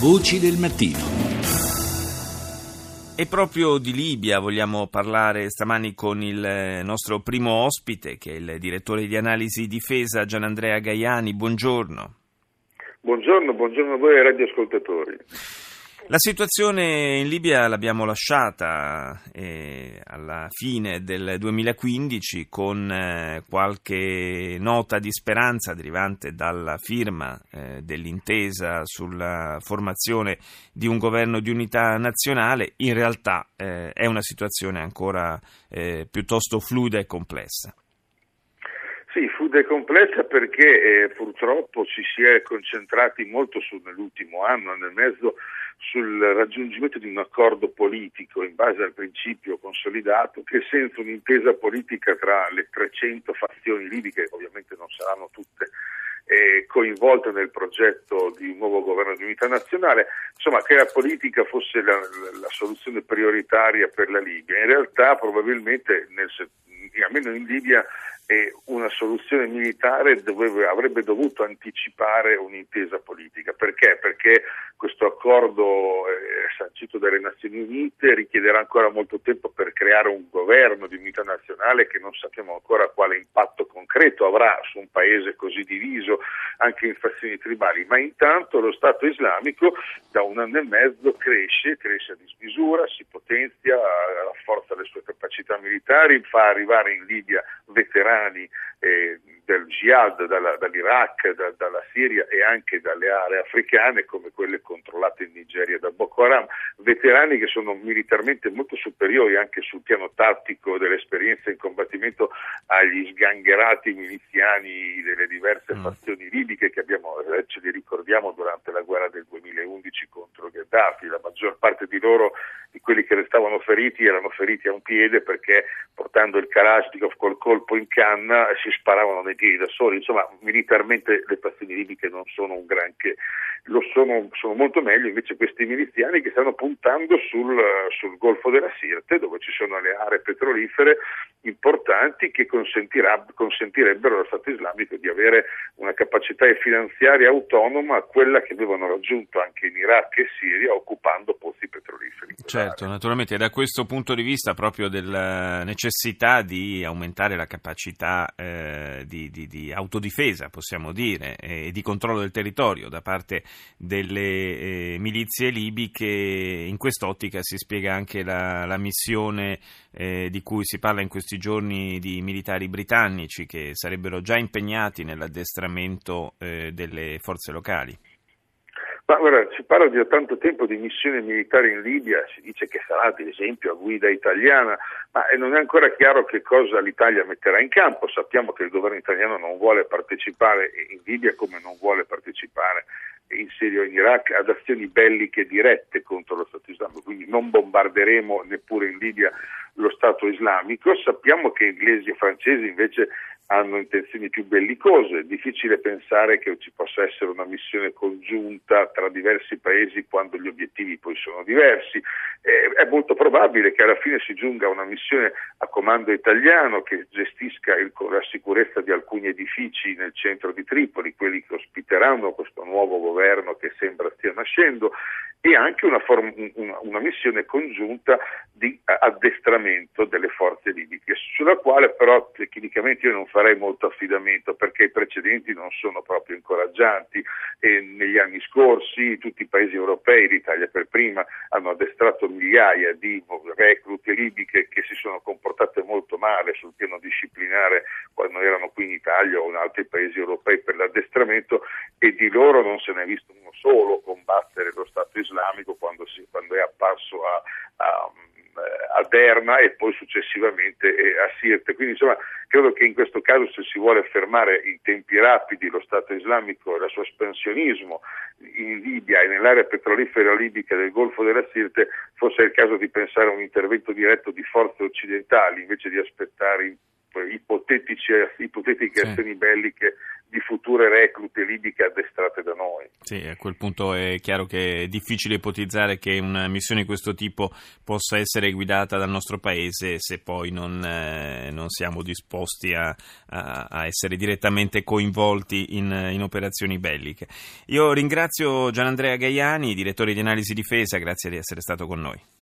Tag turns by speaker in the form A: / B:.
A: Voci del mattino.
B: E proprio di Libia vogliamo parlare stamani con il nostro primo ospite, che è il direttore di analisi difesa Gianandrea Gaiani. Buongiorno.
C: Buongiorno, buongiorno a voi radioascoltatori.
B: La situazione in Libia l'abbiamo lasciata eh, alla fine del 2015 con eh, qualche nota di speranza derivante dalla firma eh, dell'intesa sulla formazione di un governo di unità nazionale. In realtà eh, è una situazione ancora eh, piuttosto fluida e complessa.
C: Sì, fluida e complessa perché eh, purtroppo ci si è concentrati molto su, nell'ultimo anno, nel mezzo sul raggiungimento di un accordo politico in base al principio consolidato che senza un'intesa politica tra le 300 fazioni libiche, ovviamente non saranno tutte eh, coinvolte nel progetto di un nuovo governo di unità nazionale, insomma che la politica fosse la, la soluzione prioritaria per la Libia. In realtà probabilmente nel, almeno in Libia e una soluzione militare doveva, avrebbe dovuto anticipare un'intesa politica. Perché? Perché questo accordo eh, sancito dalle Nazioni Unite richiederà ancora molto tempo per creare un governo di unità nazionale che non sappiamo ancora quale impatto concreto avrà su un paese così diviso anche in fazioni tribali, ma intanto lo Stato islamico da un anno e mezzo cresce, cresce a dismisura, si potenzia, rafforza le sue capacità militari, fa arrivare in Libia veterani eh, del jihad dalla, dall'Iraq, da, dalla Siria e anche dalle aree africane come quelle controllate in Nigeria da Boko Haram, veterani che sono militarmente molto superiori anche sul piano tattico dell'esperienza in combattimento agli sgangherati miliziani delle diverse mm. fazioni libiche che abbiamo, eh, ce li ricordiamo durante la guerra del 2011 contro Gheddafi, la maggior parte di loro, di restavano feriti, erano feriti a un piede perché portando il Kalashnikov col colpo in canna si sparavano nei piedi da soli, insomma militarmente le fazioni libiche non sono un granché, lo sono, sono molto meglio invece questi miliziani che stanno puntando sul, sul Golfo della Sirte dove ci sono le aree petrolifere importanti che consentirebbero allo Stato islamico di avere una capacità finanziaria autonoma, quella che avevano raggiunto anche in Iraq e Siria occupando petroliferi.
B: Certo, naturalmente da questo punto di vista proprio della necessità di aumentare la capacità eh, di, di, di, autodifesa, possiamo dire, e di controllo del territorio da parte delle eh, milizie libiche, in quest'ottica si spiega anche la, la missione eh, di cui si parla in questi giorni di militari britannici che sarebbero già impegnati nell'addestramento eh, delle forze locali.
C: Ma guarda, si parla da tanto tempo di missioni militari in Libia, si dice che sarà ad esempio a guida italiana, ma non è ancora chiaro che cosa l'Italia metterà in campo. Sappiamo che il governo italiano non vuole partecipare in Libia come non vuole partecipare in Siria o in Iraq ad azioni belliche dirette contro lo Stato islamico, quindi non bombarderemo neppure in Libia lo Stato islamico. Sappiamo che inglesi e francesi invece hanno intenzioni più bellicose, è difficile pensare che ci possa essere una missione congiunta tra diversi paesi quando gli obiettivi poi sono diversi. È molto probabile che alla fine si giunga a una missione a comando italiano che gestisca il, la sicurezza di alcuni edifici nel centro di Tripoli, quelli che ospiteranno questo nuovo governo che sembra stia nascendo, e anche una, form, una, una missione congiunta di addestramento delle forze libiche, sulla quale però tecnicamente io non farei molto affidamento perché i precedenti non sono proprio incoraggianti e negli anni scorsi tutti i paesi europei, l'Italia per prima, hanno addestrato migliaia di reclute libiche che si sono comportate molto male sul piano disciplinare quando erano qui in Italia o in altri paesi europei per l'addestramento e di loro non se ne è visto uno solo combattere lo Stato islamico quando, si, quando è apparso a, a a Derna e poi successivamente a Sirte. Quindi insomma credo che in questo caso se si vuole fermare in tempi rapidi lo Stato islamico e il suo espansionismo in Libia e nell'area petrolifera libica del Golfo della Sirte fosse il caso di pensare a un intervento diretto di forze occidentali invece di aspettare ipotetiche azioni belliche di future reclute libiche addestrate da noi.
B: Sì, a quel punto è chiaro che è difficile ipotizzare che una missione di questo tipo possa essere guidata dal nostro paese se poi non, eh, non siamo disposti a, a, a, essere direttamente coinvolti in, in, operazioni belliche. Io ringrazio Gianandrea Gaiani, direttore di analisi difesa, grazie di essere stato con noi.